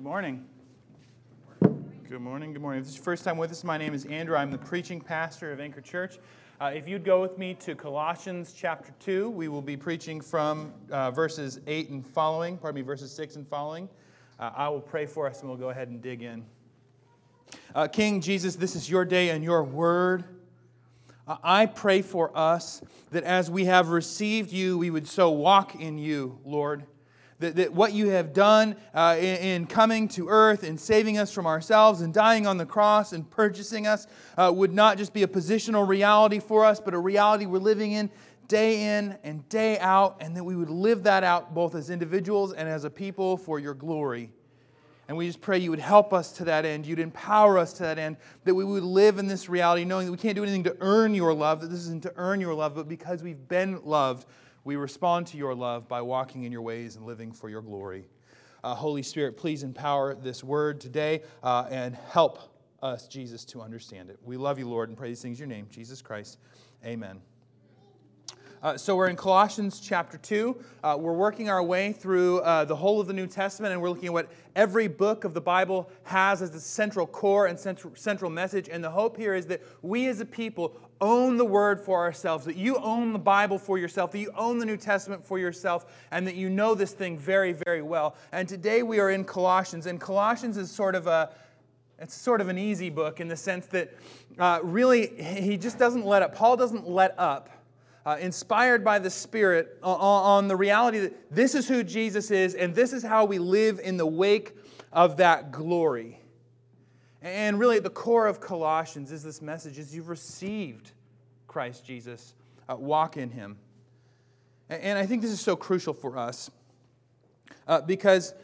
Good morning. Good morning. Good morning. If this is your first time with us, my name is Andrew. I'm the preaching pastor of Anchor Church. Uh, if you'd go with me to Colossians chapter 2, we will be preaching from uh, verses 8 and following, pardon me, verses 6 and following. Uh, I will pray for us and we'll go ahead and dig in. Uh, King Jesus, this is your day and your word. Uh, I pray for us that as we have received you, we would so walk in you, Lord that, that what you have done uh, in, in, coming to earth and saving us from ourselves and dying on the cross and purchasing us uh, would not just be a positional reality for us, but a reality we're living in day in and day out, and that we would live that out both as individuals and as a people for your glory. And we just pray you would help us to that end. You'd empower us to that end, that we would live in this reality, knowing that we can't do anything to earn your love, that this isn't to earn your love, but because we've been loved we respond to your love by walking in your ways and living for your glory. Uh, Holy Spirit, please empower this word today uh, and help us, Jesus, to understand it. We love you, Lord, and pray these things in your name, Jesus Christ. Amen. Uh, so we're in Colossians chapter 2. Uh, we're working our way through uh, the whole of the New Testament, and we're looking at what every book of the Bible has as the central core and central, central message. And the hope here is that we as a people own the Word for ourselves, that you own the Bible for yourself, that you own the New Testament for yourself, and that you know this thing very, very well. And today we are in Colossians, and Colossians is sort of a it's sort of an easy book in the sense that uh, really he just doesn't let up. Paul doesn't let up uh, inspired by the Spirit, on, on the reality that this is who Jesus is and this is how we live in the wake of that glory. And really, at the core of Colossians is this message: is you've received Christ Jesus, uh, walk in Him. And I think this is so crucial for us uh, because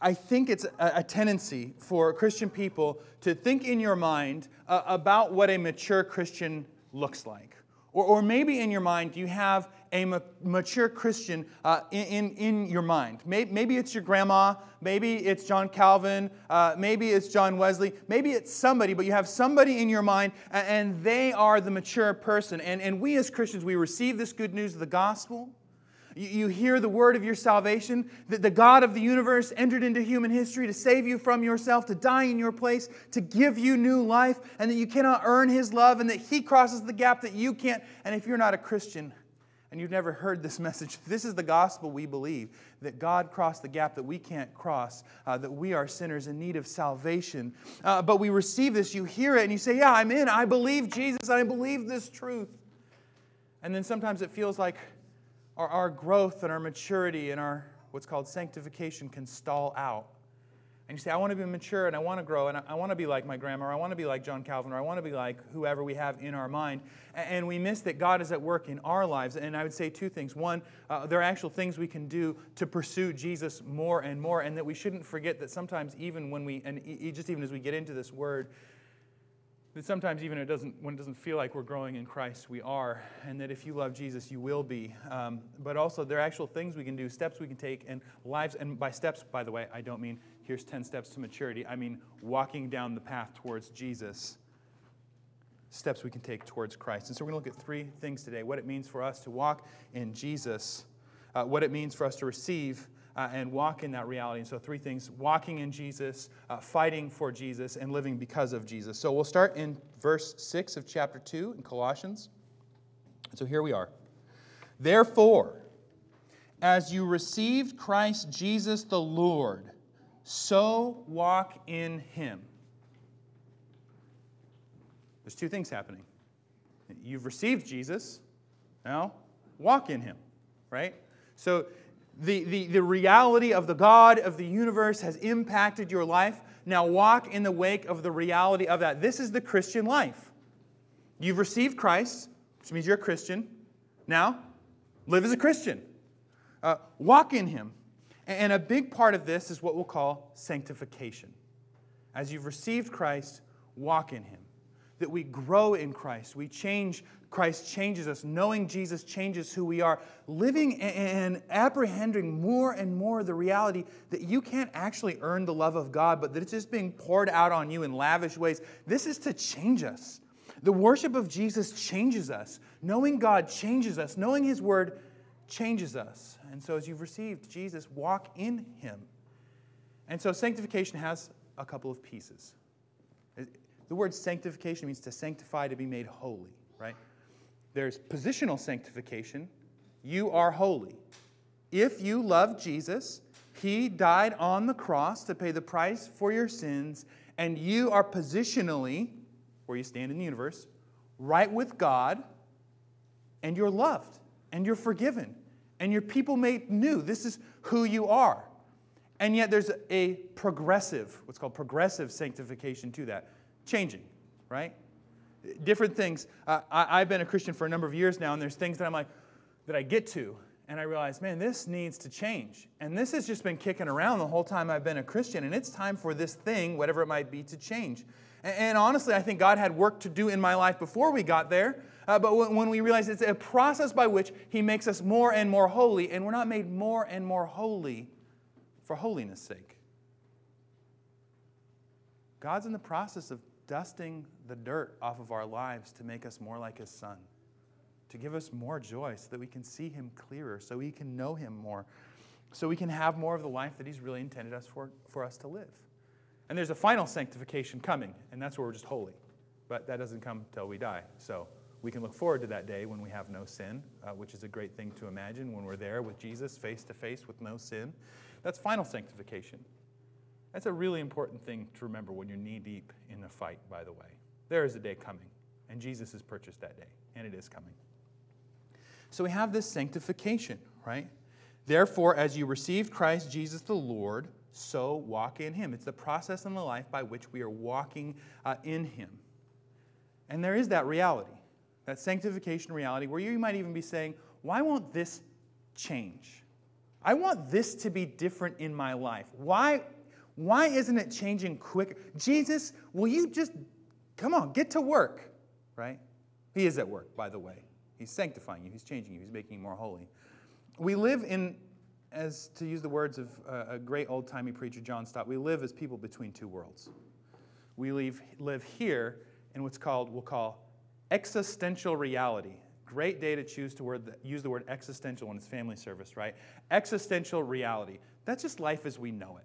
I think it's a, tendency for Christian people to think in your mind uh, about what a mature Christian looks like. Or, or maybe in your mind, you have a ma- mature Christian uh, in, in, your mind. Maybe, maybe, it's your grandma. Maybe it's John Calvin. Uh, maybe it's John Wesley. Maybe it's somebody, but you have somebody in your mind, and they are the mature person. And, and we as Christians, we receive this good news of the gospel. You hear the word of your salvation, that the God of the universe entered into human history to save you from yourself, to die in your place, to give you new life, and that you cannot earn his love, and that he crosses the gap that you can't. And if you're not a Christian and you've never heard this message, this is the gospel we believe that God crossed the gap that we can't cross, uh, that we are sinners in need of salvation. Uh, but we receive this, you hear it, and you say, Yeah, I'm in. I believe Jesus, I believe this truth. And then sometimes it feels like, our, our growth and our maturity and our what's called sanctification can stall out. And you say, I want to be mature and I want to grow and I want to be like my grandma or I want to be like John Calvin or I want to be like whoever we have in our mind. And we miss that God is at work in our lives. And I would say two things. One, uh, there are actual things we can do to pursue Jesus more and more, and that we shouldn't forget that sometimes, even when we, and just even as we get into this word, that sometimes even it doesn't, when it doesn't feel like we're growing in Christ, we are, and that if you love Jesus, you will be. Um, but also, there are actual things we can do, steps we can take, and lives. And by steps, by the way, I don't mean here's 10 steps to maturity. I mean walking down the path towards Jesus. Steps we can take towards Christ. And so we're going to look at three things today what it means for us to walk in Jesus, uh, what it means for us to receive uh, and walk in that reality. And so, three things walking in Jesus, uh, fighting for Jesus, and living because of Jesus. So, we'll start in verse 6 of chapter 2 in Colossians. So, here we are. Therefore, as you received Christ Jesus the Lord, so walk in him. There's two things happening. You've received Jesus, now walk in him, right? So the, the, the reality of the God of the universe has impacted your life. Now walk in the wake of the reality of that. This is the Christian life. You've received Christ, which means you're a Christian. Now, live as a Christian. Uh, walk in Him. And a big part of this is what we'll call sanctification. As you've received Christ, walk in Him. That we grow in Christ. We change Christ changes us, knowing Jesus changes who we are, living and apprehending more and more the reality that you can't actually earn the love of God, but that it's just being poured out on you in lavish ways. This is to change us. The worship of Jesus changes us. Knowing God changes us. Knowing His Word changes us. And so, as you've received Jesus, walk in Him. And so sanctification has a couple of pieces. The word sanctification means to sanctify, to be made holy, right? There's positional sanctification. You are holy. If you love Jesus, he died on the cross to pay the price for your sins, and you are positionally, where you stand in the universe, right with God, and you're loved, and you're forgiven, and your people made new. This is who you are. And yet there's a progressive, what's called progressive sanctification to that, changing, right? Different things. I, I've been a Christian for a number of years now, and there's things that I'm like, that I get to, and I realize, man, this needs to change. And this has just been kicking around the whole time I've been a Christian, and it's time for this thing, whatever it might be, to change. And, and honestly, I think God had work to do in my life before we got there. Uh, but when, when we realize it's a process by which He makes us more and more holy, and we're not made more and more holy for holiness' sake. God's in the process of dusting the dirt off of our lives to make us more like His Son to give us more joy so that we can see Him clearer, so we can know Him more, so we can have more of the life that He's really intended us for, for us to live. And there's a final sanctification coming, and that's where we're just holy. But that doesn't come till we die. So we can look forward to that day when we have no sin, uh, which is a great thing to imagine when we're there with Jesus face to face with no sin. That's final sanctification. That's a really important thing to remember when you're knee deep in the fight, by the way. There is a day coming, and Jesus has purchased that day, and it is coming. So we have this sanctification, right? Therefore, as you received Christ Jesus the Lord, so walk in him. It's the process in the life by which we are walking uh, in him. And there is that reality, that sanctification reality, where you might even be saying, why won't this change? I want this to be different in my life. Why, why isn't it changing quick? Jesus, will you just, come on, get to work, right? He is at work, by the way. He's sanctifying you, He's changing you, He's making you more holy. We live in, as to use the words of a great old timey preacher, John Stott, we live as people between two worlds. We live, live here in what's called, we'll call existential reality. Great day to choose to word, use the word existential in its family service, right? Existential reality. That's just life as we know it.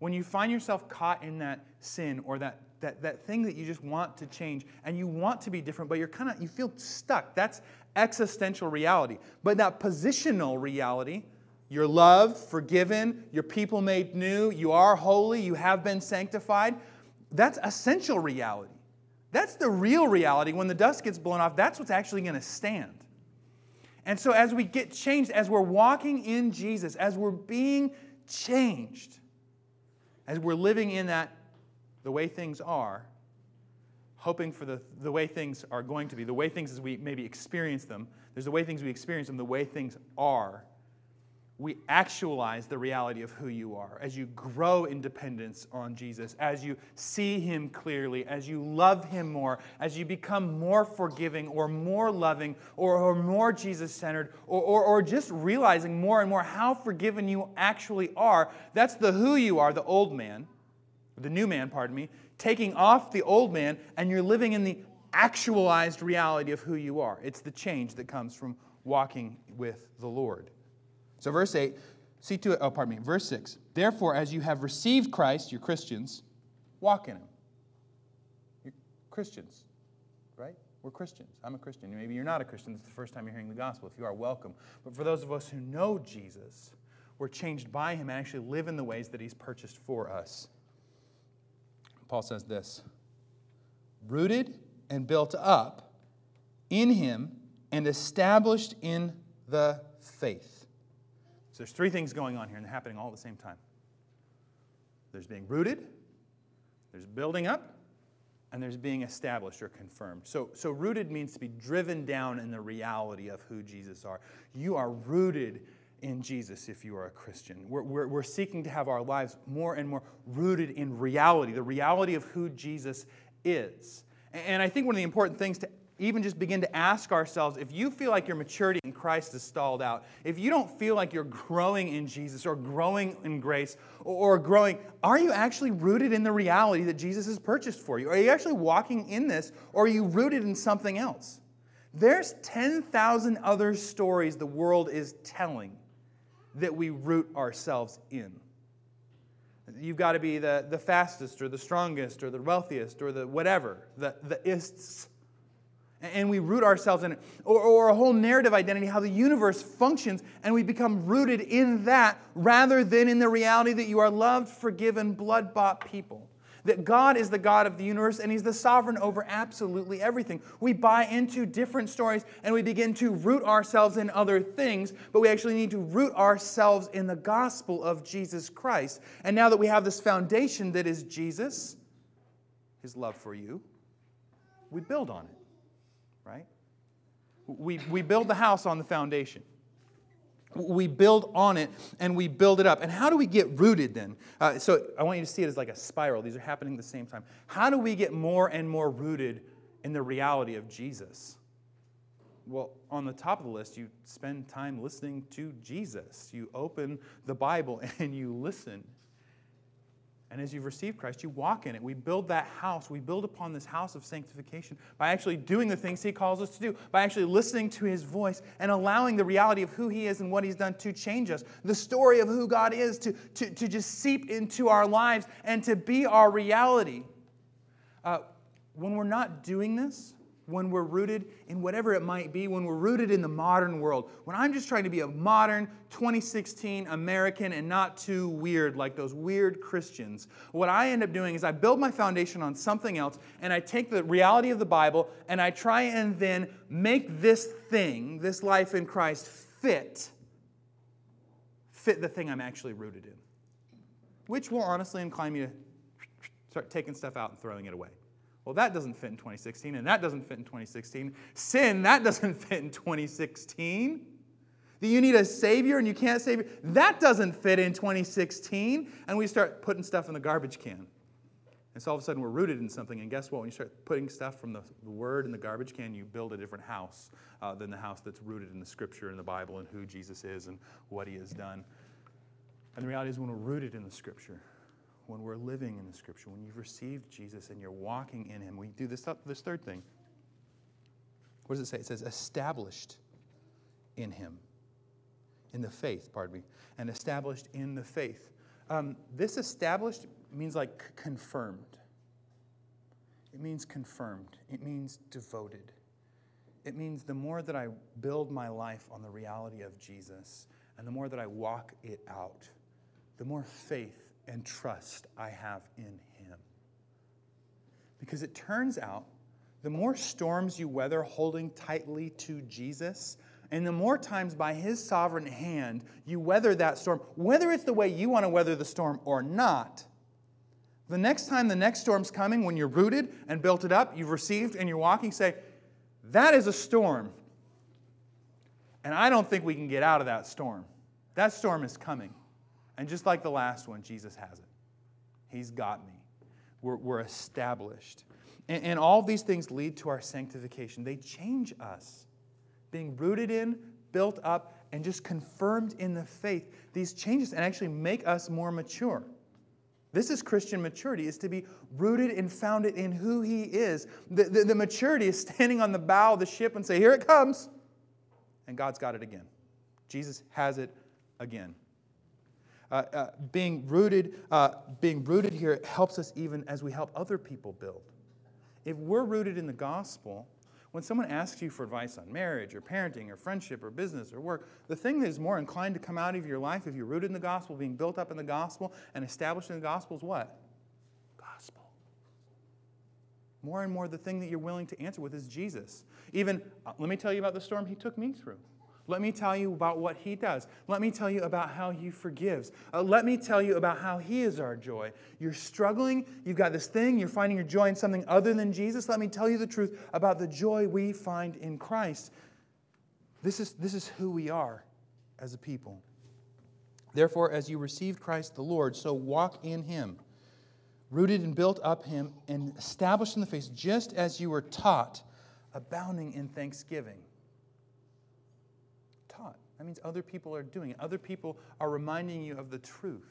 When you find yourself caught in that sin or that that, that thing that you just want to change and you want to be different, but you're kind of, you feel stuck. That's existential reality. But that positional reality, you're loved, forgiven, your people made new, you are holy, you have been sanctified, that's essential reality. That's the real reality. When the dust gets blown off, that's what's actually going to stand. And so, as we get changed, as we're walking in Jesus, as we're being changed, as we're living in that the way things are, hoping for the, the way things are going to be, the way things as we maybe experience them. There's the way things we experience them, the way things are. We actualize the reality of who you are as you grow in dependence on Jesus, as you see Him clearly, as you love Him more, as you become more forgiving or more loving or, or more Jesus centered, or, or, or just realizing more and more how forgiven you actually are. That's the who you are, the old man the new man, pardon me, taking off the old man, and you're living in the actualized reality of who you are. It's the change that comes from walking with the Lord. So, verse 8, see to it, oh, pardon me, verse 6. Therefore, as you have received Christ, you're Christians, walk in him. You're Christians, right? We're Christians. I'm a Christian. Maybe you're not a Christian. It's the first time you're hearing the gospel. If you are, welcome. But for those of us who know Jesus, we're changed by him and actually live in the ways that he's purchased for us. Paul says this rooted and built up in him and established in the faith. So there's three things going on here, and they're happening all at the same time. There's being rooted, there's building up, and there's being established or confirmed. So, so rooted means to be driven down in the reality of who Jesus are. You are rooted in Jesus if you are a Christian. We're, we're, we're, seeking to have our lives more and more rooted in reality, the reality of who Jesus is. And I think one of the important things to even just begin to ask ourselves if you feel like your maturity Christ is stalled out, if you don't feel like you're growing in Jesus or growing in grace or, growing, are you actually rooted in the reality that Jesus has purchased for you? Are you actually walking in this or are you rooted in something else? There's 10,000 other stories the world is telling that we root ourselves in. You've got to be the, the fastest or the strongest or the wealthiest or the whatever, the, the ists. And we root ourselves in it. Or, or a whole narrative identity, how the universe functions, and we become rooted in that rather than in the reality that you are loved, forgiven, blood bought people. That God is the God of the universe and He's the sovereign over absolutely everything. We buy into different stories and we begin to root ourselves in other things, but we actually need to root ourselves in the gospel of Jesus Christ. And now that we have this foundation that is Jesus, His love for you, we build on it, right? We, we build the house on the foundation. We build on it and we build it up. And how do we get rooted then? Uh, so I want you to see it as like a spiral. These are happening at the same time. How do we get more and more rooted in the reality of Jesus? Well, on the top of the list, you spend time listening to Jesus. You open the Bible and you listen and as you've received Christ, you walk in it. We build that house. We build upon this house of sanctification by actually doing the things He calls us to do, by actually listening to His voice and allowing the reality of who He is and what He's done to change us. The story of who God is to, to, to just seep into our lives and to be our reality. Uh, when we're not doing this, when we're rooted in whatever it might be, when we're rooted in the modern world, when I'm just trying to be a modern 2016 American and not too weird like those weird Christians, what I end up doing is I build my foundation on something else and I take the reality of the Bible and I try and then make this thing, this life in Christ, fit fit the thing I'm actually rooted in. Which will honestly incline me to start taking stuff out and throwing it away. Well, that doesn't fit in 2016, and that doesn't fit in 2016. Sin, that doesn't fit in 2016. That you need a Savior and you can't save that doesn't fit in 2016. And we start putting stuff in the garbage can. And so all of a sudden we're rooted in something. And guess what? When you start putting stuff from the, Word in the garbage can, you build a different house uh, than the house that's rooted in the Scripture and the Bible and who Jesus is and what He has done. And the reality is, when we're rooted in the Scripture, when we're living in the Scripture, when you've received Jesus and you're walking in Him, we do this, this third thing. What does it say? It says, established in Him, in the faith, pardon me, and established in the faith. Um, this established means like confirmed. It means confirmed. It means devoted. It means the more that I build my life on the reality of Jesus and the more that I walk it out, the more faith and trust I have in Him. Because it turns out the more storms you weather holding tightly to Jesus, and the more times by His sovereign hand you weather that storm, whether it's the way you want to weather the storm or not, the next time the next storm's coming, when you're rooted and built it up, you've received and you're walking, say, That is a storm. And I don't think we can get out of that storm. That storm is coming. And just like the last one, Jesus has it. He's got me. We're, we're established. And, and all these things lead to our sanctification. They change us. Being rooted in, built up, and just confirmed in the faith, these changes and actually make us more mature. This is Christian maturity, is to be rooted and founded in who He is. The, the, the, maturity is standing on the bow of the ship and say, Here it comes. And God's got it again. Jesus has it again. Uh, uh, being rooted, uh, being rooted here helps us even as we help other people build. If we're rooted in the gospel, when someone asks you for advice on marriage or parenting or friendship or business or work, the thing that is more inclined to come out of your life if you're rooted in the gospel, being built up in the gospel and established in the gospel is what? Gospel. More and more, the thing that you're willing to answer with is Jesus. Even, uh, let me tell you about the storm he took me through. Let me tell you about what He does. Let me tell you about how He forgives. Uh, let me tell you about how He is our joy. You're struggling, you've got this thing, you're finding your joy in something other than Jesus. Let me tell you the truth about the joy we find in Christ. This is, this is who we are as a people. Therefore, as you received Christ the Lord, so walk in Him, rooted and built up Him, and established in the faith, just as you were taught, abounding in thanksgiving. That means other people are doing it. Other people are reminding you of the truth.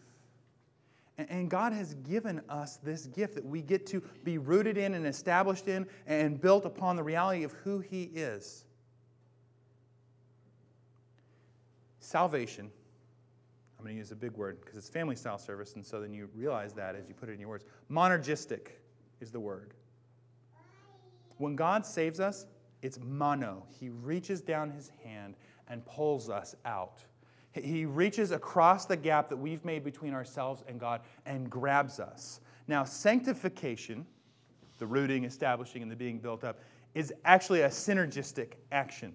And God has given us this gift that we get to be rooted in and established in and built upon the reality of who He is. Salvation, I'm going to use a big word because it's family style service, and so then you realize that as you put it in your words. Monergistic is the word. When God saves us, it's mono. He reaches down his hand and pulls us out. He reaches across the gap that we've made between ourselves and God and grabs us. Now, sanctification, the rooting, establishing, and the being built up, is actually a synergistic action.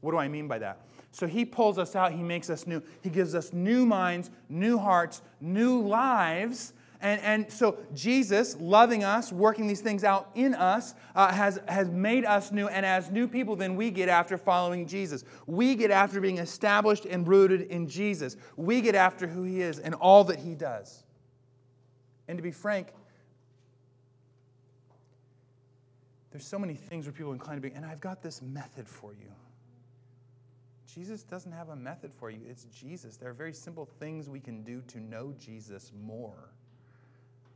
What do I mean by that? So he pulls us out, he makes us new. He gives us new minds, new hearts, new lives. And, and so Jesus, loving us, working these things out in us, uh, has, has made us new. And as new people, then we get after following Jesus. We get after being established and rooted in Jesus. We get after who he is and all that he does. And to be frank, there's so many things where people are inclined to be, and I've got this method for you. Jesus doesn't have a method for you. It's Jesus. There are very simple things we can do to know Jesus more.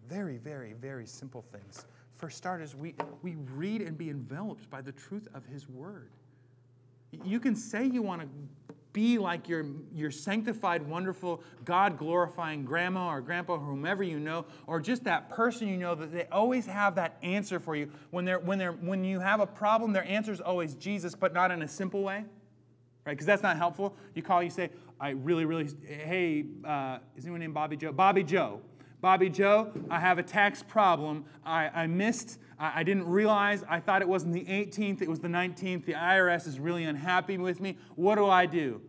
Very, very, very simple things. For starters, we, we read and be enveloped by the truth of His Word. You can say you want to be like your, your sanctified, wonderful, God glorifying grandma or grandpa, whomever you know, or just that person you know that they always have that answer for you. When, they're, when, they're, when you have a problem, their answer is always Jesus, but not in a simple way, right? Because that's not helpful. You call, you say, I really, really, hey, uh, is anyone named Bobby Joe? Bobby Joe. Bobby Joe, I have a tax problem. I, I missed, I, I, didn't realize, I thought it wasn't the 18th, it was the 19th. The IRS is really unhappy with me. What do I do?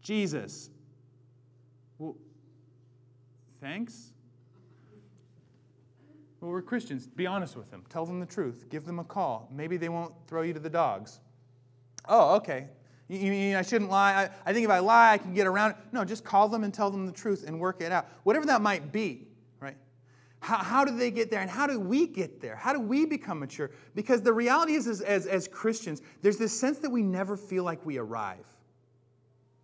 Jesus. Well, thanks. Well, we're Christians. Be honest with them. Tell them the truth. Give them a call. Maybe they won't throw you to the dogs. Oh, okay. You mean I shouldn't lie? I, I think if I lie, I can get around it. No, just call them and tell them the truth and work it out. Whatever that might be. How, how do they get there? And how do we get there? How do we become mature? Because the reality is, is as, as Christians, there's this sense that we never feel like we arrive.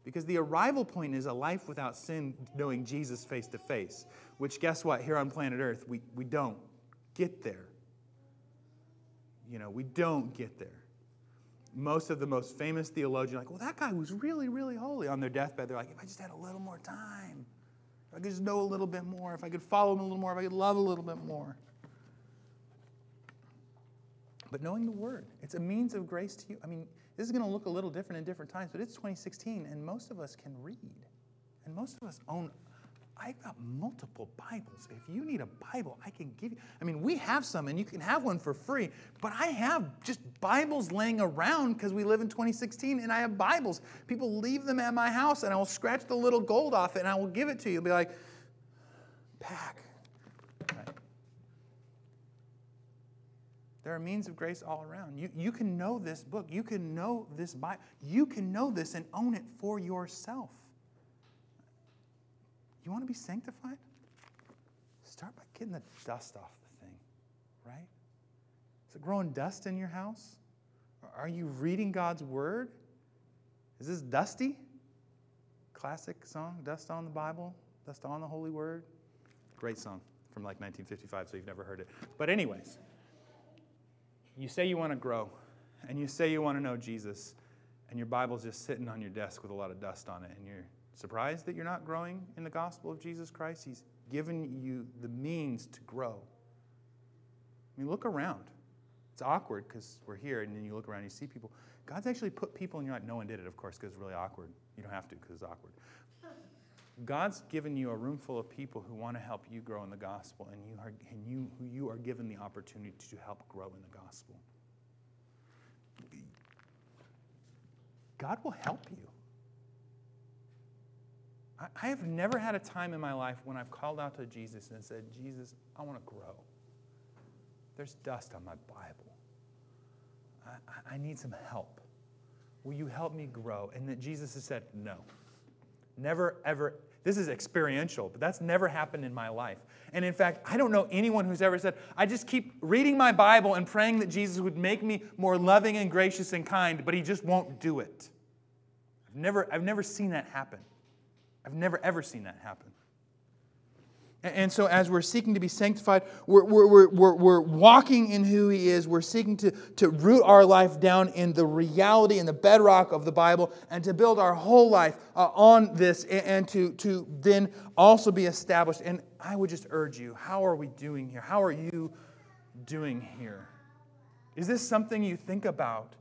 Because the arrival point is a life without sin, knowing Jesus face to face, which, guess what? Here on planet Earth, we, we don't get there. You know, we don't get there. Most of the most famous theologians like, well, that guy was really, really holy. On their deathbed, they're like, if I just had a little more time. If I could just know a little bit more, if I could follow him a little more, if I could love a little bit more. But knowing the Word, it's a means of grace to you. I mean, this is going to look a little different in different times, but it's 2016, and most of us can read. And most of us own I've got multiple Bibles. If you need a Bible, I can give you. I mean, we have some and you can have one for free, but I have just Bibles laying around because we live in 2016 and I have Bibles. People leave them at my house and I will scratch the little gold off it and I will give it to you. You'll be like, pack. Right. There are means of grace all around. You, you can know this book. You can know this Bible. You can know this and own it for yourself. You want to be sanctified? Start by getting the dust off the thing, right? Is it growing dust in your house? Are you reading God's word? Is this dusty? Classic song, Dust on the Bible, Dust on the Holy Word. Great song from like 1955, so you've never heard it. But, anyways, you say you want to grow, and you say you want to know Jesus, and your Bible's just sitting on your desk with a lot of dust on it, and you're Surprised that you're not growing in the gospel of Jesus Christ? He's given you the means to grow. I mean, look around. It's awkward because we're here, and then you look around and you see people. God's actually put people in your life. No one did it, of course, because it's really awkward. You don't have to because it's awkward. God's given you a room full of people who want to help you grow in the gospel, and you are, and you, you are given the opportunity to help grow in the gospel. God will help you. I have never had a time in my life when I've called out to Jesus and said, Jesus, I want to grow. There's dust on my Bible. I, I, need some help. Will you help me grow? And that Jesus has said, no. Never, ever. This is experiential, but that's never happened in my life. And in fact, I don't know anyone who's ever said, I just keep reading my Bible and praying that Jesus would make me more loving and gracious and kind, but he just won't do it. I've never, I've never seen that happen. I've never, ever seen that happen. And so, as we're seeking to be sanctified, we're, we're, we're, we're, walking in who He is. We're seeking to, to root our life down in the reality and the bedrock of the Bible and to build our whole life uh, on this and, and to, to then also be established. And I would just urge you how are we doing here? How are you doing here? Is this something you think about?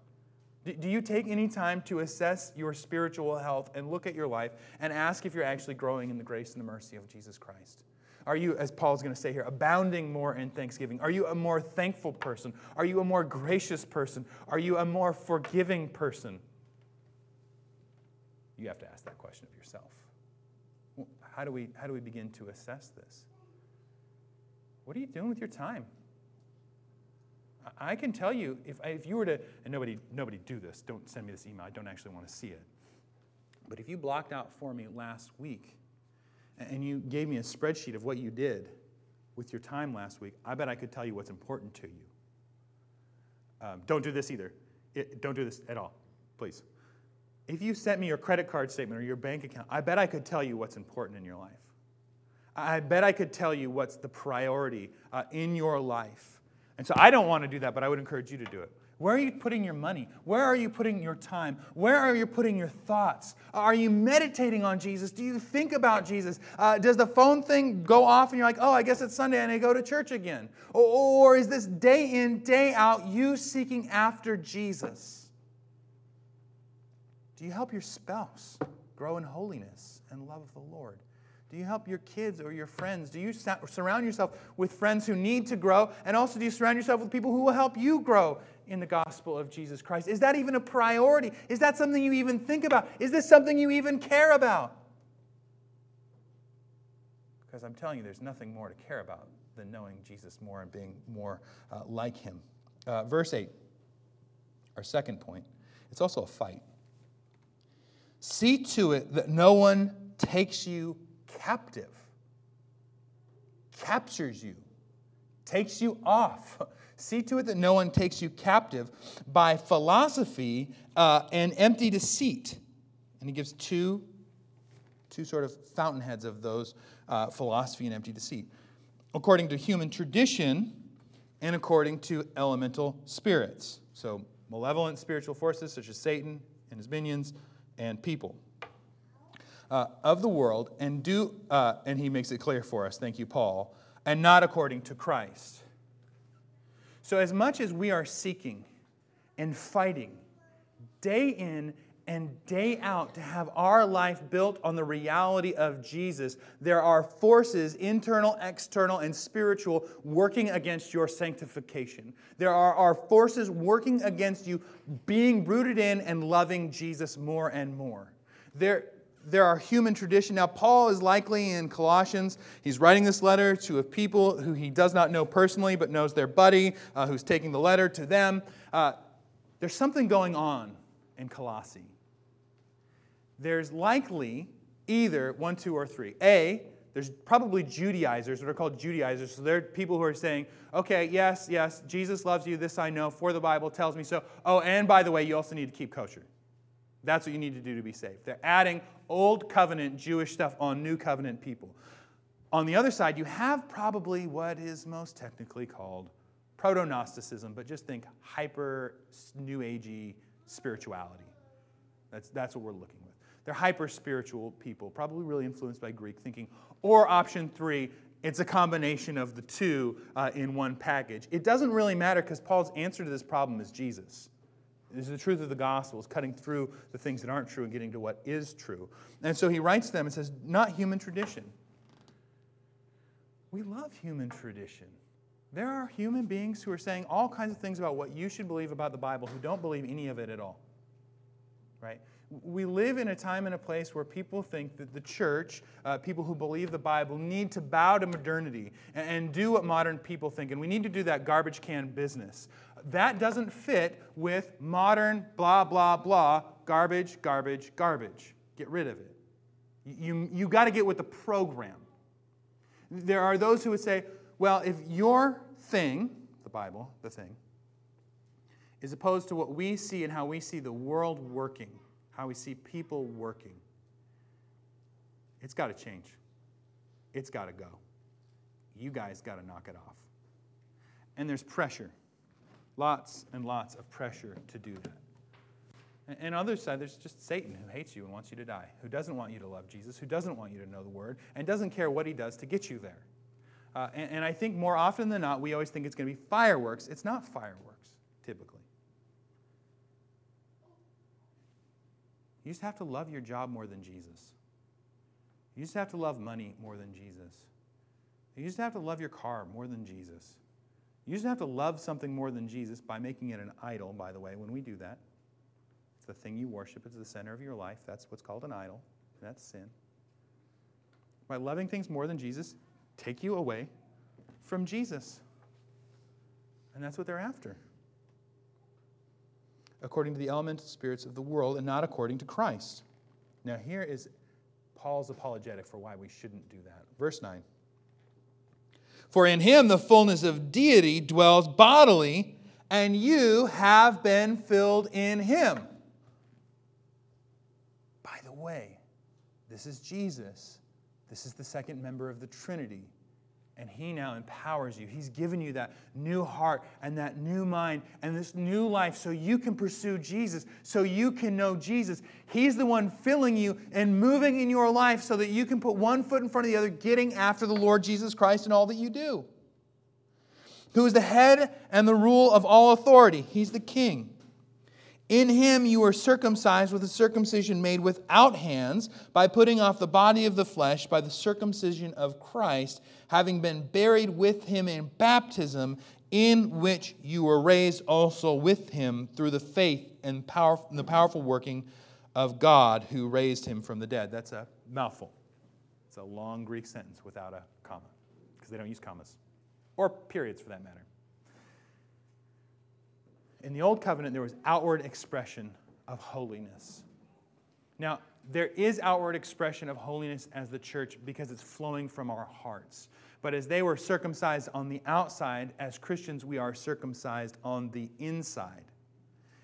Do you take any time to assess your spiritual health and look at your life and ask if you're actually growing in the grace and the mercy of Jesus Christ? Are you, as Paul's going to say here, abounding more in thanksgiving? Are you a more thankful person? Are you a more gracious person? Are you a more forgiving person? You have to ask that question of yourself. How do we, how do we begin to assess this? What are you doing with your time? I can tell you, if, if you were to, and nobody, nobody do this, don't send me this email, I don't actually want to see it. But if you blocked out for me last week and you gave me a spreadsheet of what you did with your time last week, I bet I could tell you what's important to you. Um, don't do this either. It, don't do this at all, please. If you sent me your credit card statement or your bank account, I bet I could tell you what's important in your life. I bet I could tell you what's the priority uh, in your life. And so I don't want to do that, but I would encourage you to do it. Where are you putting your money? Where are you putting your time? Where are you putting your thoughts? Are you meditating on Jesus? Do you think about Jesus? Uh, does the phone thing go off and you're like, oh, I guess it's Sunday and I go to church again? Or, or is this day in, day out you seeking after Jesus? Do you help your spouse grow in holiness and love of the Lord? Do you help your kids or your friends? Do you surround yourself with friends who need to grow? And also, do you surround yourself with people who will help you grow in the gospel of Jesus Christ? Is that even a priority? Is that something you even think about? Is this something you even care about? Because I'm telling you, there's nothing more to care about than knowing Jesus more and being more uh, like him. Uh, verse 8, our second point, it's also a fight. See to it that no one takes you captive, captures you, takes you off. See to it that no one takes you captive by philosophy uh, and empty deceit. And he gives two, two sort of fountainheads of those uh, philosophy and empty deceit. According to human tradition and according to elemental spirits. So, malevolent spiritual forces such as Satan and his minions and people uh, of the world and do, uh, and he makes it clear for us, thank you, Paul, and not according to Christ. So, as much as we are seeking and fighting day in and day out to have our life built on the reality of Jesus, there are forces, internal, external, and spiritual, working against your sanctification. There are, are forces working against you being rooted in and loving Jesus more and more. There, there are human tradition. Now, Paul is likely in Colossians. He's writing this letter to a people who he does not know personally, but knows their buddy uh, who's taking the letter to them. Uh, there's something going on in Colossae. There's likely either one, two, or three. A, there's probably Judaizers that are called Judaizers. So they're people who are saying, okay, yes, yes, Jesus loves you. This I know, for the Bible tells me so. Oh, and by the way, you also need to keep kosher. That's what you need to do to be saved. They're adding old covenant Jewish stuff on new covenant people. On the other side, you have probably what is most technically called proto Gnosticism, but just think hyper new agey spirituality. That's, that's what we're looking with. They're hyper spiritual people, probably really influenced by Greek thinking. Or option three, it's a combination of the two uh, in one package. It doesn't really matter because Paul's answer to this problem is Jesus. This is the truth of the gospel, is cutting through the things that aren't true and getting to what is true. And so he writes them and says, not human tradition. We love human tradition. There are human beings who are saying all kinds of things about what you should believe about the Bible who don't believe any of it at all. Right? We live in a time and a place where people think that the church, uh, people who believe the Bible, need to bow to modernity and, and do what modern people think. And we need to do that garbage can business. That doesn't fit with modern blah, blah, blah, garbage, garbage, garbage. Get rid of it. You, you got to get with the program. There are those who would say, well, if your thing, the Bible, the thing, is opposed to what we see and how we see the world working, how we see people working. It's got to change. It's got to go. You guys got to knock it off. And there's pressure. Lots and lots of pressure to do that. And on the other side, there's just Satan who hates you and wants you to die, who doesn't want you to love Jesus, who doesn't want you to know the word, and doesn't care what he does to get you there. Uh, and, and I think more often than not, we always think it's going to be fireworks. It's not fireworks, typically. You just have to love your job more than Jesus. You just have to love money more than Jesus. You just have to love your car more than Jesus. You just have to love something more than Jesus by making it an idol, by the way, when we do that. It's the thing you worship, it's the center of your life. That's what's called an idol, and that's sin. By loving things more than Jesus, take you away from Jesus. And that's what they're after. According to the elemental spirits of the world and not according to Christ. Now, here is Paul's apologetic for why we shouldn't do that. Verse 9. For in him the fullness of deity dwells bodily, and you have been filled in him. By the way, this is Jesus. This is the second member of the Trinity. And He now empowers you. He's given you that new heart and that new mind and this new life so you can pursue Jesus, so you can know Jesus. He's the one filling you and moving in your life so that you can put one foot in front of the other, getting after the Lord Jesus Christ in all that you do. Who is the head and the rule of all authority? He's the king. In him you were circumcised with a circumcision made without hands, by putting off the body of the flesh by the circumcision of Christ, having been buried with him in baptism, in which you were raised also with him through the faith and power, the powerful working of God who raised him from the dead. That's a mouthful. It's a long Greek sentence without a comma, because they don't use commas, or periods for that matter in the Old Covenant, there was outward expression of holiness. Now, there is outward expression of holiness as the church because it's flowing from our hearts. But as they were circumcised on the outside, as Christians, we are circumcised on the inside.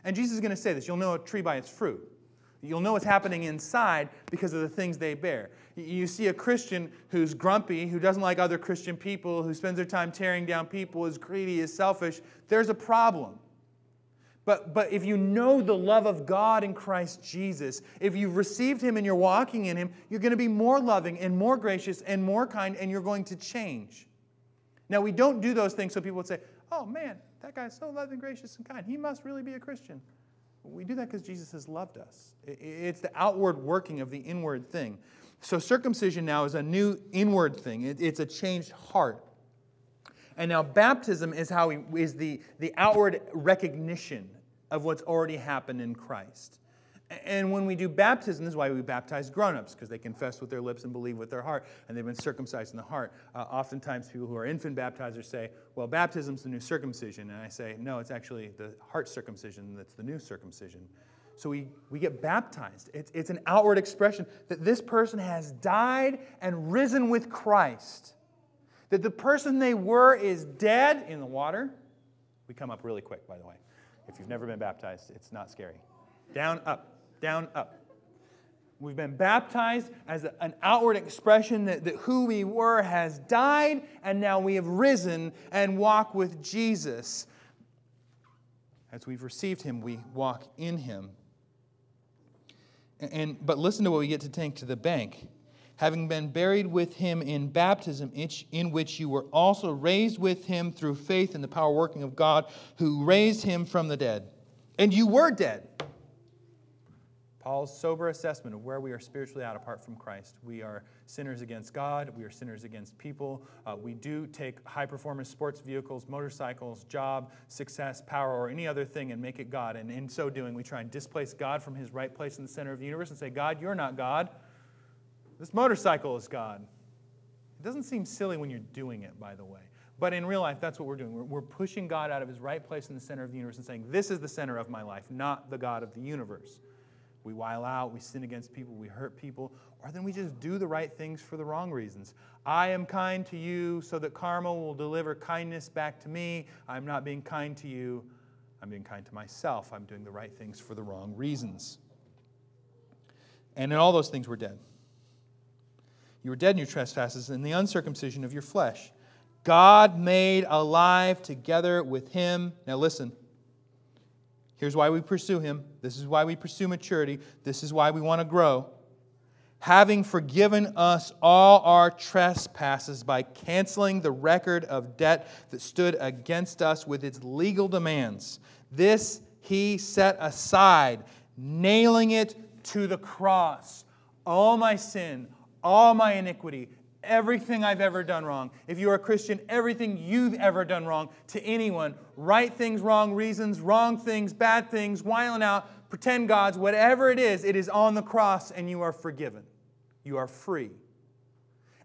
And Jesus is going to say this you'll know a tree by its fruit. You'll know what's happening inside because of the things they bear. You see a Christian who's grumpy, who doesn't like other Christian people, who spends their time tearing down people, is greedy, is selfish. There's a problem. But, but if you know the love of God in Christ Jesus, if you've received Him and you're walking in Him, you're going to be more loving and more gracious and more kind, and you're going to change. Now, we don't do those things so people would say, oh man, that guy's so loving, gracious, and kind. He must really be a Christian. We do that because Jesus has loved us. It's the outward working of the inward thing. So, circumcision now is a new inward thing, it's a changed heart. And now baptism is how is the, the outward recognition of what's already happened in Christ. And when we do baptism, this is why we baptize grown-ups, because they confess with their lips and believe with their heart, and they've been circumcised in the heart. Uh, oftentimes, people who are infant baptizers say, well, baptism's the new circumcision. And I say, no, it's actually the heart circumcision that's the new circumcision. So we, we get baptized. It's, it's an outward expression that this person has died and risen with Christ that the person they were is dead in the water. We come up really quick, by the way. If you've never been baptized, it's not scary. Down, up, down, up. We've been baptized as an outward expression that, that who we were has died, and now we have risen and walk with Jesus. As we've received him, we walk in him. And, but listen to what we get to take to the bank having been buried with him in baptism, in which you were also raised with him through faith in the power working of God who raised him from the dead. And you were dead. Paul's sober assessment of where we are spiritually out apart from Christ. We are sinners against God. We are sinners against people. Uh, we do take high performance sports vehicles, motorcycles, job, success, power, or any other thing and make it God. And in so doing, we try and displace God from his right place in the center of the universe and say, God, you're not God. This motorcycle is God. It doesn't seem silly when you're doing it, by the way. But in real life, that's what we're doing. We're, we're, pushing God out of his right place in the center of the universe and saying, This is the center of my life, not the God of the universe. We while out, we sin against people, we hurt people, or then we just do the right things for the wrong reasons. I am kind to you so that karma will deliver kindness back to me. I'm not being kind to you, I'm being kind to myself. I'm doing the right things for the wrong reasons. And in all those things, we're dead. You were dead in your trespasses and the uncircumcision of your flesh, God made alive together with him. Now listen. Here's why we pursue him. This is why we pursue maturity. This is why we want to grow. Having forgiven us all our trespasses by canceling the record of debt that stood against us with its legal demands. This he set aside, nailing it to the cross. All my sin, all my iniquity, everything I've ever done wrong. If you're a Christian, everything you've ever done wrong to anyone right things, wrong reasons, wrong things, bad things, whiling out, pretend gods, whatever it is, it is on the cross and you are forgiven. You are free.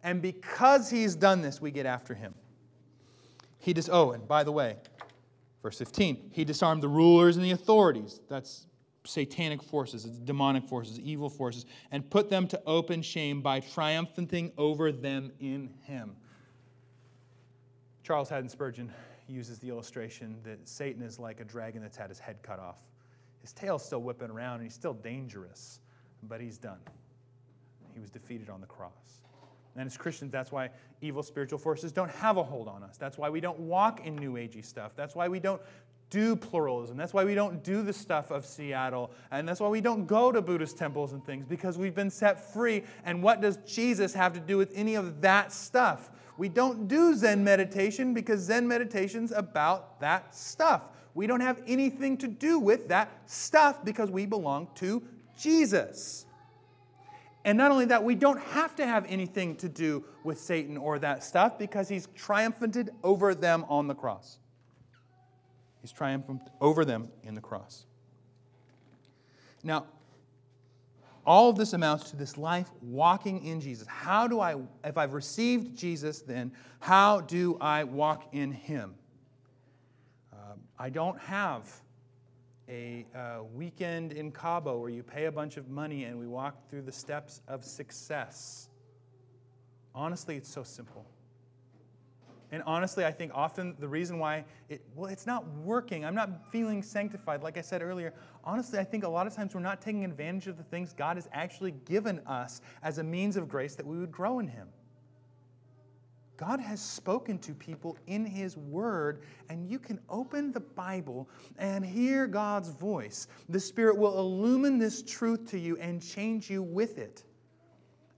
And because he's done this, we get after him. He does, oh, and by the way, verse 15, he disarmed the rulers and the authorities. That's satanic forces, it's demonic forces, evil forces, and put them to open shame by triumphing over them in him. Charles Haddon Spurgeon uses the illustration that Satan is like a dragon that's had his head cut off. His tail's still whipping around and he's still dangerous, but he's done. He was defeated on the cross. And as Christians, that's why evil spiritual forces don't have a hold on us. That's why we don't walk in New Agey stuff. That's why we don't do pluralism. That's why we don't do the stuff of Seattle. And that's why we don't go to Buddhist temples and things, because we've been set free. And what does Jesus have to do with any of that stuff? We don't do Zen meditation because Zen meditation's about that stuff. We don't have anything to do with that stuff because we belong to Jesus. And not only that, we don't have to have anything to do with Satan or that stuff because he's triumphed over them on the cross. He's triumphed over them in the cross. Now, all of this amounts to this life walking in Jesus. How do I, if I've received Jesus, then how do I walk in Him? Uh, I don't have a uh, weekend in Cabo where you pay a bunch of money and we walk through the steps of success. Honestly, it's so simple. And honestly, I think often the reason why it, well, it's not working. I'm not feeling sanctified, like I said earlier. Honestly, I think a lot of times we're not taking advantage of the things God has actually given us as a means of grace that we would grow in Him. God has spoken to people in His Word, and you can open the Bible and hear God's voice. The Spirit will illumine this truth to you and change you with it.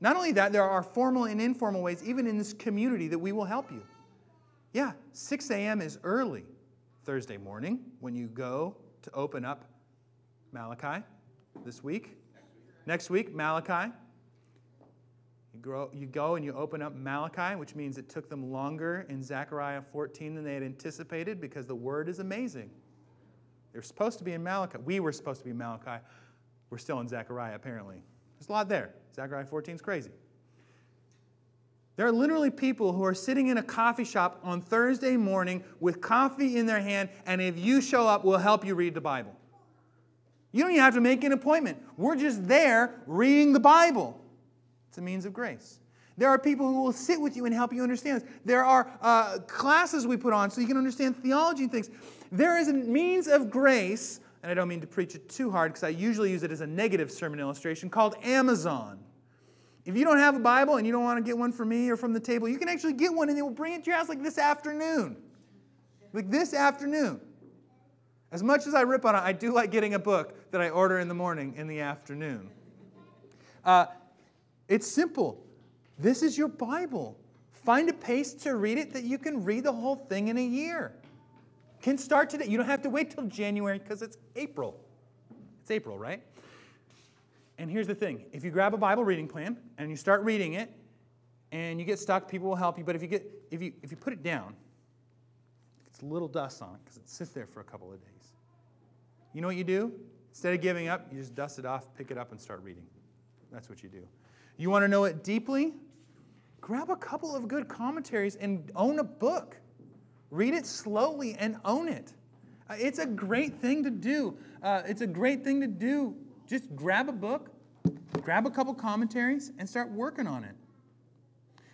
Not only that, there are formal and informal ways, even in this community, that we will help you. Yeah, 6 a.m. is early Thursday morning when you go to open up Malachi this week. Next week, Malachi. You, grow, you go and you open up Malachi, which means it took them longer in Zechariah 14 than they had anticipated because the word is amazing. They're supposed to be in Malachi. We were supposed to be in Malachi. We're still in Zechariah, apparently. There's a lot there. Zechariah 14 is crazy. There are literally people who are sitting in a coffee shop on Thursday morning with coffee in their hand, and if you show up, we'll help you read the Bible. You don't even have to make an appointment. We're just there reading the Bible. It's a means of grace. There are people who will sit with you and help you understand this. There are uh, classes we put on so you can understand theology and things. There is a means of grace, and I don't mean to preach it too hard because I usually use it as a negative sermon illustration, called Amazon. If you don't have a Bible and you don't want to get one from me or from the table, you can actually get one and they will bring it to your house like this afternoon. Like this afternoon. As much as I rip on it, I do like getting a book that I order in the morning in the afternoon. Uh, it's simple. This is your Bible. Find a pace to read it that you can read the whole thing in a year. Can start today. You don't have to wait till January because it's April. It's April, right? And here's the thing if you grab a Bible reading plan and you start reading it and you get stuck, people will help you. But if you, get, if you, if you put it down, it's a little dust on it because it sits there for a couple of days. You know what you do? Instead of giving up, you just dust it off, pick it up, and start reading. That's what you do. You want to know it deeply? Grab a couple of good commentaries and own a book. Read it slowly and own it. Uh, it's a great thing to do. Uh, it's a great thing to do just grab a book, grab a couple commentaries, and start working on it.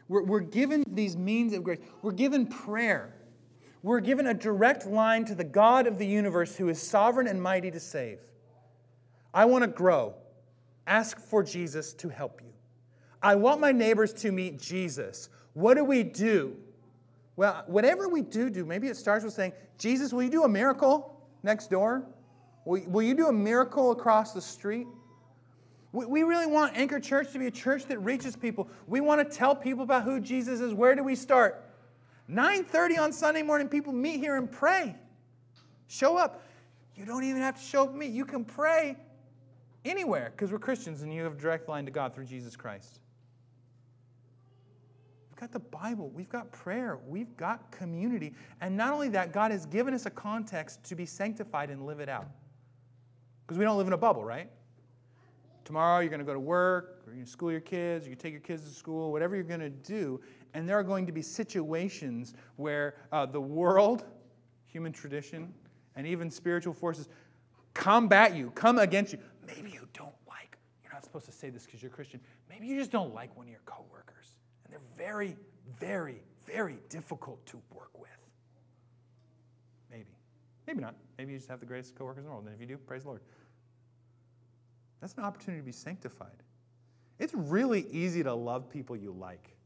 We're, we're given these means of grace. We're given prayer. We're given a direct line to the God of the universe who is sovereign and mighty to save. I want to grow. Ask for Jesus to help you. I want my neighbors to meet Jesus. What do we do? Well, whatever we do do, maybe it starts with saying, Jesus, will you do a miracle next door? Will, will you do a miracle across the street? We, really want Anchor Church to be a church that reaches people. We want to tell people about who Jesus is. Where do we start? 9:30 on Sunday morning, people meet here and pray. Show up. You don't even have to show up me. You can pray anywhere because we're Christians and you have a direct line to God through Jesus Christ. We've got the Bible, we've got prayer, we've got community. And not only that, God has given us a context to be sanctified and live it out. Because we don't live in a bubble, right? Tomorrow you're going to go to work, or you're going to school your kids, or you take your kids to school, whatever you're going to do. And there are going to be situations where uh, the world, human tradition, and even spiritual forces combat you, come against you. Maybe you don't like, you're not supposed to say this because you're Christian. Maybe you just don't like one of your coworkers. And they're very, very, very difficult to work with. Maybe. Not. Maybe you just have the greatest coworkers in the world. And if you do, praise the Lord. That's an opportunity to be sanctified. It's really easy to love people you like.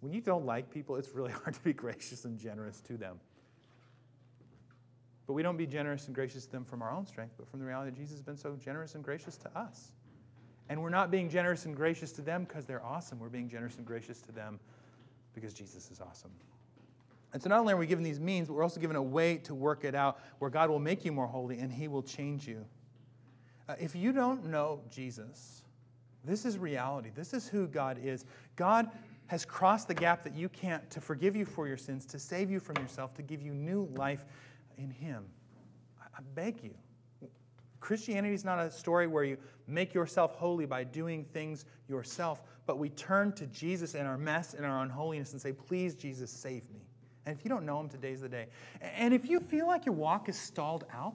When you don't like people, it's really hard to be gracious and generous to them. But we don't be generous and gracious to them from our own strength, but from the reality that Jesus has been so generous and gracious to us. And we're not being generous and gracious to them because they're awesome. We're being generous and gracious to them because Jesus is awesome. And so not only are we given these means, but we're also given a way to work it out where God will make you more holy and He will change you. Uh, if you don't know Jesus, this is reality. This is who God is. God has crossed the gap that you can't to forgive you for your sins, to save you from yourself, to give you new life in Him. I beg you. Christianity is not a story where you make yourself holy by doing things yourself, but we turn to Jesus in our mess and our unholiness and say, Please, Jesus, save me. And if you don't know Him, today's the day. And if you feel like your walk is stalled out,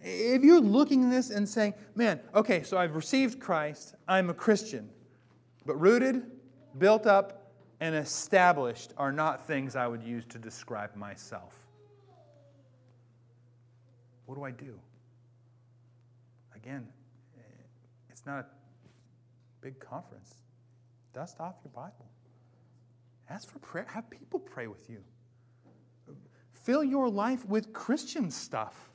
if you're looking at this and saying, Man, okay, so I've received Christ, I'm a Christian, but rooted, built up, and established are not things I would use to describe myself. What do I do? Again, eh, it's not a big conference. Dust off your Bible. Ask for prayer. Have people pray with you. Fill your life with Christian stuff.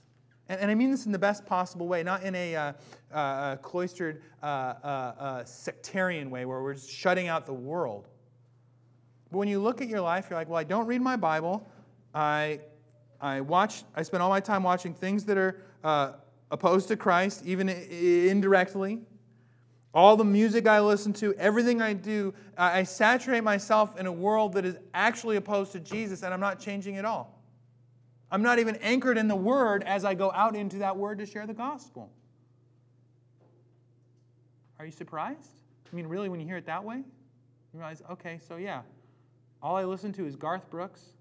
And, and I mean this in the best possible way, not in a uh, uh, cloistered uh, uh, uh, sectarian way where we're just shutting out the world. But when you look at your life, you're like, well, I don't read my Bible. I I watch, I spend all my time watching things that are uh, opposed to Christ, even indirectly. All the music I listen to, everything I do, I saturate myself in a world that is actually opposed to Jesus, and I'm not changing at all. I'm not even anchored in the Word as I go out into that Word to share the gospel. Are you surprised? I mean, really, when you hear it that way, you realize, okay, so yeah, all I listen to is Garth Brooks.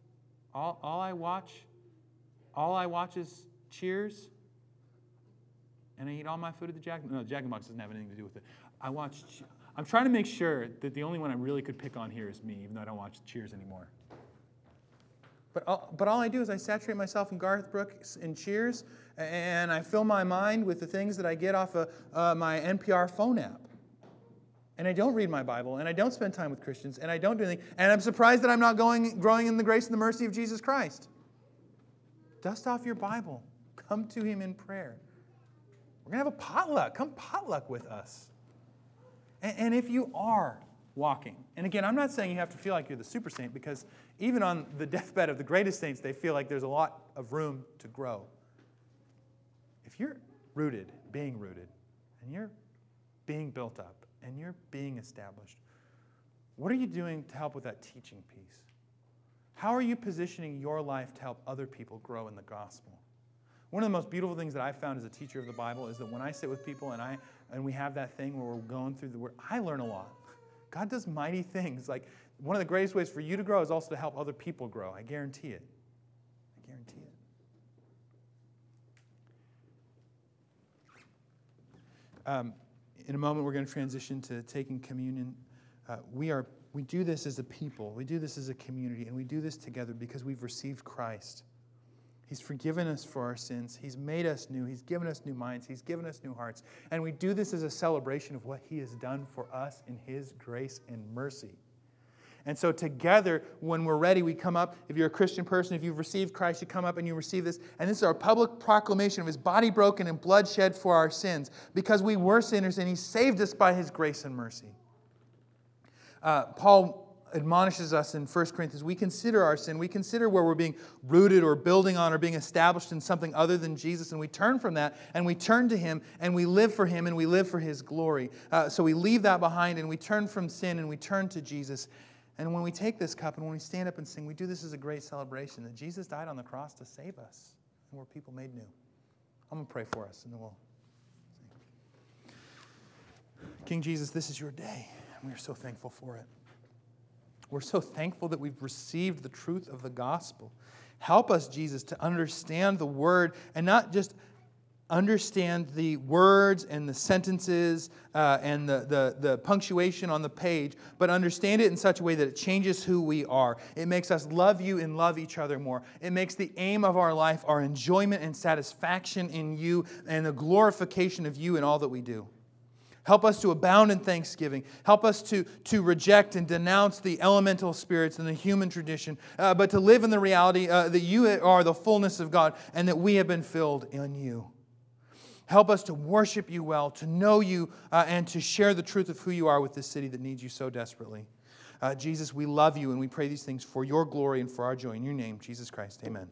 All, all I watch all I watch is Cheers, and I eat all my food at the Jack. No, Jack in the Box doesn't have anything to do with it. I watch. I'm trying to make sure that the only one I really could pick on here is me, even though I don't watch Cheers anymore. But all, but all I do is I saturate myself in Garth Brooks and Cheers, and I fill my mind with the things that I get off of uh, my NPR phone app. And I don't read my Bible, and I don't spend time with Christians, and I don't do anything. And I'm surprised that I'm not going, growing in the grace and the mercy of Jesus Christ. Dust off your Bible. Come to Him in prayer. We're going to have a potluck. Come potluck with us. And, and if you are walking, and again, I'm not saying you have to feel like you're the super saint because even on the deathbed of the greatest saints, they feel like there's a lot of room to grow. If you're rooted, being rooted, and you're being built up, and you're being established, what are you doing to help with that teaching piece? How are you positioning your life to help other people grow in the gospel? One of the most beautiful things that I've found as a teacher of the Bible is that when I sit with people and, I, and we have that thing where we're going through the word, I learn a lot. God does mighty things. Like one of the greatest ways for you to grow is also to help other people grow. I guarantee it. I guarantee it. Um, in a moment, we're going to transition to taking communion. Uh, we are we do this as a people, we do this as a community, and we do this together because we've received Christ. He's forgiven us for our sins. He's made us new. He's given us new minds. He's given us new hearts. And we do this as a celebration of what He has done for us in His grace and mercy. And so, together, when we're ready, we come up. If you're a Christian person, if you've received Christ, you come up and you receive this. And this is our public proclamation of his body broken and blood shed for our sins because we were sinners and he saved us by his grace and mercy. Uh, Paul admonishes us in 1 Corinthians, we consider our sin. We consider where we're being rooted or building on or being established in something other than Jesus, and we turn from that and we turn to Him and we live for Him and we live for His glory. Uh, so we leave that behind and we turn from sin and we turn to Jesus. And when we take this cup and when we stand up and sing, we do this as a great celebration that Jesus died on the cross to save us and we're people made new. I'm going to pray for us and then we'll sing. King Jesus, this is your day, and we are so thankful for it. We're so thankful that we've received the truth of the gospel. Help us, Jesus, to understand the word and not just understand the words and the sentences uh, and the, the, the punctuation on the page, but understand it in such a way that it changes who we are. It makes us love you and love each other more. It makes the aim of our life our enjoyment and satisfaction in you and the glorification of you in all that we do. Help us to abound in thanksgiving. Help us to, to reject and denounce the elemental spirits and the human tradition, uh, but to live in the reality uh, that you are the fullness of God and that we have been filled in you. Help us to worship you well, to know you, uh, and to share the truth of who you are with this city that needs you so desperately. Uh, Jesus, we love you and we pray these things for your glory and for our joy. In your name, Jesus Christ, amen.